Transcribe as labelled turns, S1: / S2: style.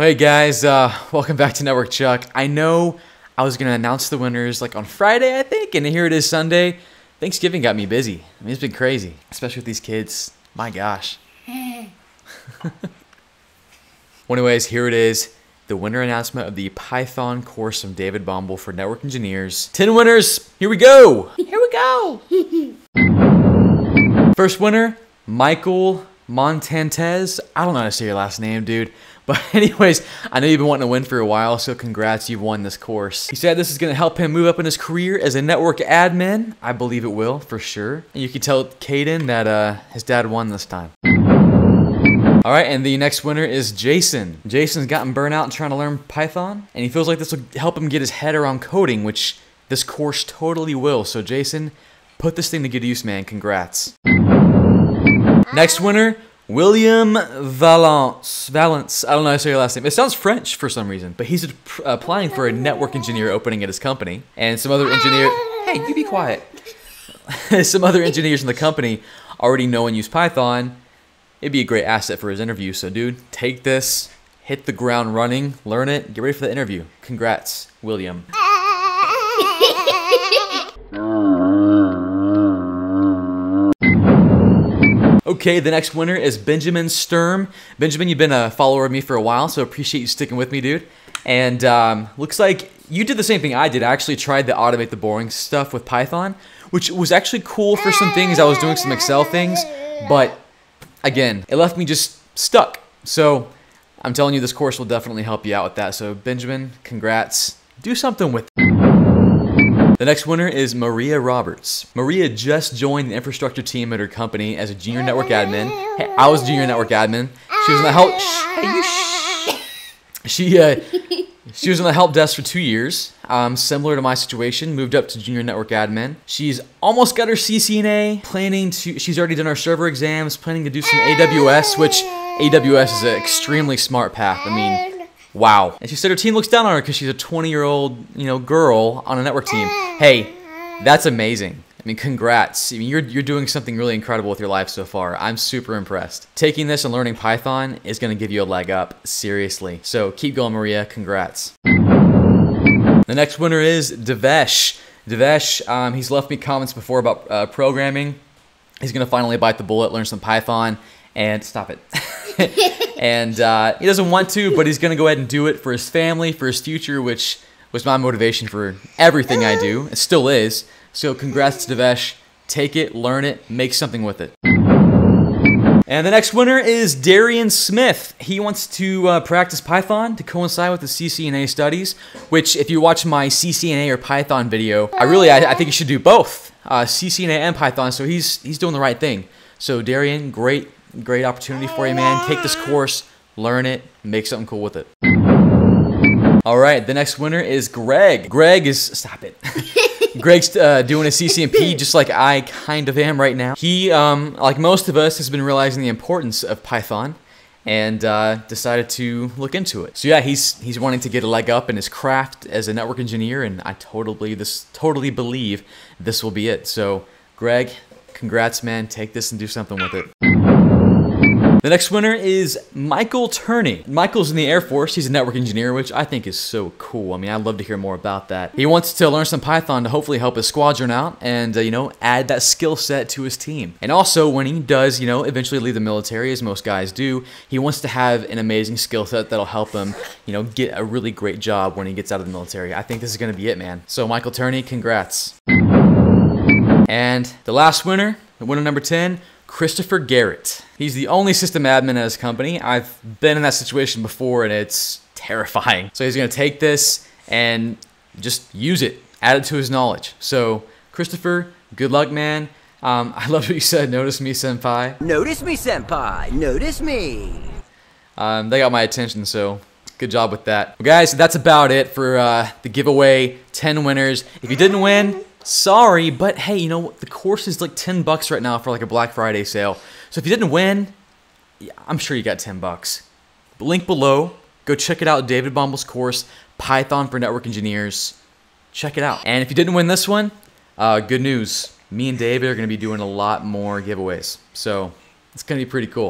S1: Hey guys, uh, welcome back to Network Chuck. I know I was gonna announce the winners like on Friday, I think, and here it is Sunday. Thanksgiving got me busy. I mean, it's been crazy, especially with these kids. My gosh. well, anyways, here it is. The winner announcement of the Python course from David Bombal for network engineers. 10 winners. Here we go. Here we go. First winner, Michael Montantez. I don't know how to say your last name, dude. But anyways, I know you've been wanting to win for a while, so congrats, you've won this course. He said this is to help him move up in his career as a network admin. I believe it will, for sure. And you can tell Caden that uh, his dad won this time. All right, and the next winner is Jason. Jason's gotten burnout and trying to learn Python, and he feels like this will help him get his head around coding, which this course totally will. So Jason, put this thing to good use, man. Congrats. Next winner, William Valence. Valence. I don't know how to say your last name. It sounds French for some reason, but he's applying for a network engineer opening at his company. And some other engineer. Hey, you be quiet. some other engineers in the company already know and use Python. It'd be a great asset for his interview. So, dude, take this, hit the ground running, learn it, get ready for the interview. Congrats, William. Okay, the next winner is Benjamin Sturm. Benjamin, you've been a follower of me for a while, so appreciate you sticking with me, dude. And um, looks like you did the same thing I did. I actually tried to automate the boring stuff with Python, which was actually cool for some things. I was doing some Excel things, but again, it left me just stuck. So I'm telling you, this course will definitely help you out with that. So Benjamin, congrats. Do something with it. The next winner is Maria Roberts. Maria just joined the infrastructure team at her company as a junior network admin. Hey, I was junior network admin. She was in the help. She uh, she was in the help desk for two years. Um, similar to my situation, moved up to junior network admin. She's almost got her CCNA. Planning to. She's already done her server exams. Planning to do some AWS, which AWS is an extremely smart path. I mean. Wow. And she said her team looks down on her because she's a 20 year old, you know, girl on a network team. Hey, that's amazing. I mean, congrats. I mean, you're, you're doing something really incredible with your life so far. I'm super impressed. Taking this and learning Python is going to give you a leg up, seriously. So keep going, Maria. Congrats. The next winner is Devesh. Devesh, um, he's left me comments before about uh, programming. He's going to finally bite the bullet, learn some Python, and stop it. and uh, he doesn't want to, but he's going to go ahead and do it for his family, for his future, which was my motivation for everything I do. It still is. So congrats to Devesh. Take it, learn it, make something with it. And the next winner is Darian Smith. He wants to uh, practice Python to coincide with the CCNA studies, which if you watch my CCNA or Python video, I really, I, I think you should do both, uh, CCNA and Python, so he's, he's doing the right thing. So Darian, great Great opportunity for you, man. Take this course, learn it, make something cool with it. All right, the next winner is Greg. Greg is, stop it. Greg's uh, doing a CCNP just like I kind of am right now. He, um, like most of us, has been realizing the importance of Python and uh, decided to look into it. So yeah, he's he's wanting to get a leg up in his craft as a network engineer, and I totally this totally believe this will be it. So Greg, congrats, man. Take this and do something with it. The next winner is Michael Turney. Michael's in the Air Force. He's a network engineer, which I think is so cool. I mean, I'd love to hear more about that. He wants to learn some Python to hopefully help his squadron out and, uh, you know, add that skill set to his team. And also, when he does, you know, eventually leave the military, as most guys do, he wants to have an amazing skill set that'll help him, you know, get a really great job when he gets out of the military. I think this is going to be it, man. So, Michael Turney, congrats. And the last winner, the winner number 10, Christopher Garrett. He's the only system admin at his company. I've been in that situation before and it's terrifying. So he's gonna take this and just use it, add it to his knowledge. So Christopher, good luck, man. Um, I love what you said, notice me, senpai.
S2: Notice me, senpai, notice me.
S1: Um, they got my attention, so good job with that. Well, guys, that's about it for uh, the giveaway, 10 winners. If you didn't win, sorry, but hey, you know, what? the course is like 10 bucks right now for like a Black Friday sale. So if you didn't win, I'm sure you got 10 bucks. Link below. Go check it out. David Bombal's course, Python for Network Engineers. Check it out. And if you didn't win this one, uh, good news. Me and David are going to be doing a lot more giveaways. So it's going to be pretty cool.